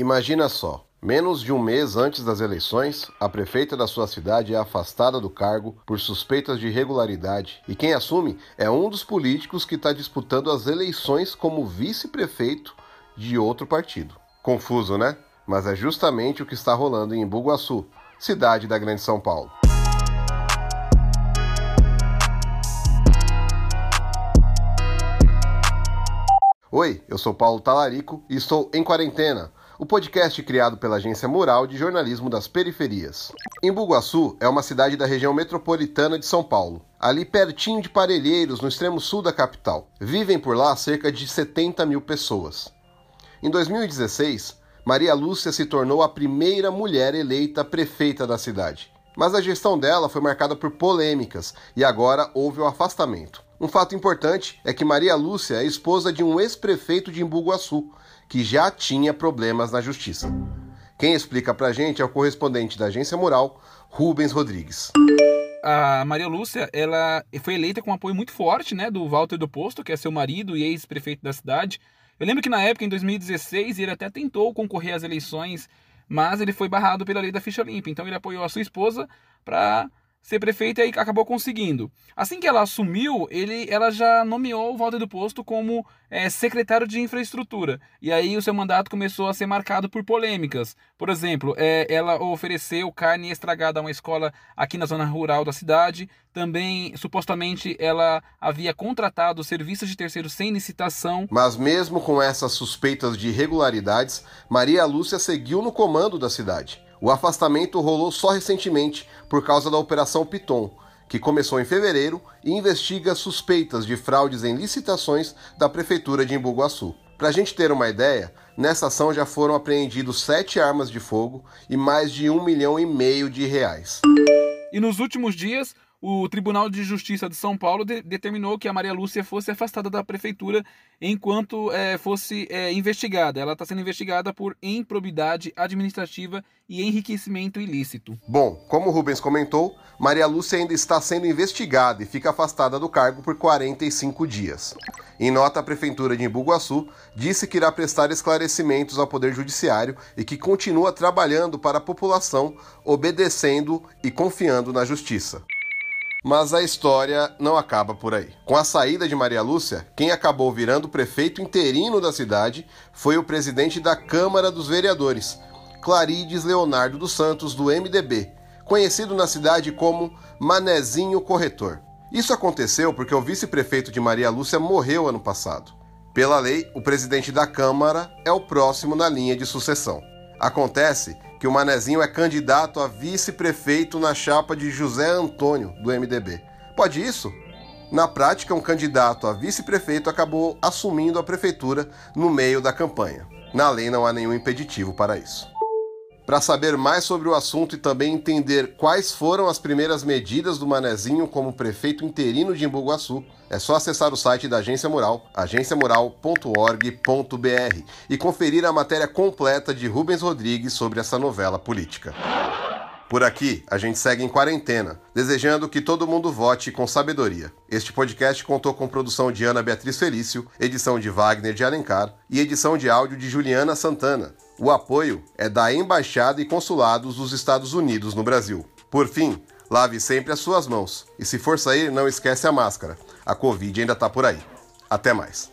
Imagina só, menos de um mês antes das eleições, a prefeita da sua cidade é afastada do cargo por suspeitas de irregularidade e quem assume é um dos políticos que está disputando as eleições como vice-prefeito de outro partido. Confuso, né? Mas é justamente o que está rolando em Bugaçu, cidade da Grande São Paulo. Oi, eu sou Paulo Talarico e estou em quarentena o podcast criado pela Agência Mural de Jornalismo das Periferias. Embu-Guaçu é uma cidade da região metropolitana de São Paulo, ali pertinho de Parelheiros, no extremo sul da capital. Vivem por lá cerca de 70 mil pessoas. Em 2016, Maria Lúcia se tornou a primeira mulher eleita prefeita da cidade. Mas a gestão dela foi marcada por polêmicas e agora houve o afastamento. Um fato importante é que Maria Lúcia é esposa de um ex-prefeito de Embu-Guaçu, que já tinha problemas na justiça. Quem explica pra gente é o correspondente da agência Mural, Rubens Rodrigues. A Maria Lúcia, ela foi eleita com um apoio muito forte, né, do Walter do Posto, que é seu marido e ex-prefeito da cidade. Eu lembro que na época, em 2016, ele até tentou concorrer às eleições, mas ele foi barrado pela lei da ficha limpa. Então ele apoiou a sua esposa para ser prefeita e acabou conseguindo. Assim que ela assumiu, ele, ela já nomeou o Walter do Posto como é, secretário de infraestrutura. E aí o seu mandato começou a ser marcado por polêmicas. Por exemplo, é, ela ofereceu carne estragada a uma escola aqui na zona rural da cidade. Também, supostamente, ela havia contratado serviços de terceiro sem licitação. Mas mesmo com essas suspeitas de irregularidades, Maria Lúcia seguiu no comando da cidade. O afastamento rolou só recentemente por causa da Operação Piton, que começou em fevereiro e investiga suspeitas de fraudes em licitações da Prefeitura de Embu-Guaçu. Para a gente ter uma ideia, nessa ação já foram apreendidos sete armas de fogo e mais de um milhão e meio de reais. E nos últimos dias, o Tribunal de Justiça de São Paulo de determinou que a Maria Lúcia fosse afastada da prefeitura enquanto é, fosse é, investigada. Ela está sendo investigada por improbidade administrativa e enriquecimento ilícito. Bom, como o Rubens comentou, Maria Lúcia ainda está sendo investigada e fica afastada do cargo por 45 dias. Em nota, a Prefeitura de Imbuguaçu disse que irá prestar esclarecimentos ao Poder Judiciário e que continua trabalhando para a população, obedecendo e confiando na Justiça. Mas a história não acaba por aí. Com a saída de Maria Lúcia, quem acabou virando prefeito interino da cidade foi o presidente da Câmara dos Vereadores, Clarides Leonardo dos Santos, do MDB, conhecido na cidade como Manezinho Corretor. Isso aconteceu porque o vice-prefeito de Maria Lúcia morreu ano passado. Pela lei, o presidente da Câmara é o próximo na linha de sucessão. Acontece que o Manezinho é candidato a vice-prefeito na chapa de José Antônio, do MDB. Pode isso? Na prática, um candidato a vice-prefeito acabou assumindo a prefeitura no meio da campanha. Na lei não há nenhum impeditivo para isso. Para saber mais sobre o assunto e também entender quais foram as primeiras medidas do Manezinho como prefeito interino de Embu-Guaçu, é só acessar o site da Agência Mural, agenciamural.org.br, e conferir a matéria completa de Rubens Rodrigues sobre essa novela política. Por aqui, a gente segue em quarentena, desejando que todo mundo vote com sabedoria. Este podcast contou com produção de Ana Beatriz Felício, edição de Wagner de Alencar e edição de áudio de Juliana Santana. O apoio é da Embaixada e Consulados dos Estados Unidos no Brasil. Por fim, lave sempre as suas mãos e se for sair, não esquece a máscara. A Covid ainda está por aí. Até mais.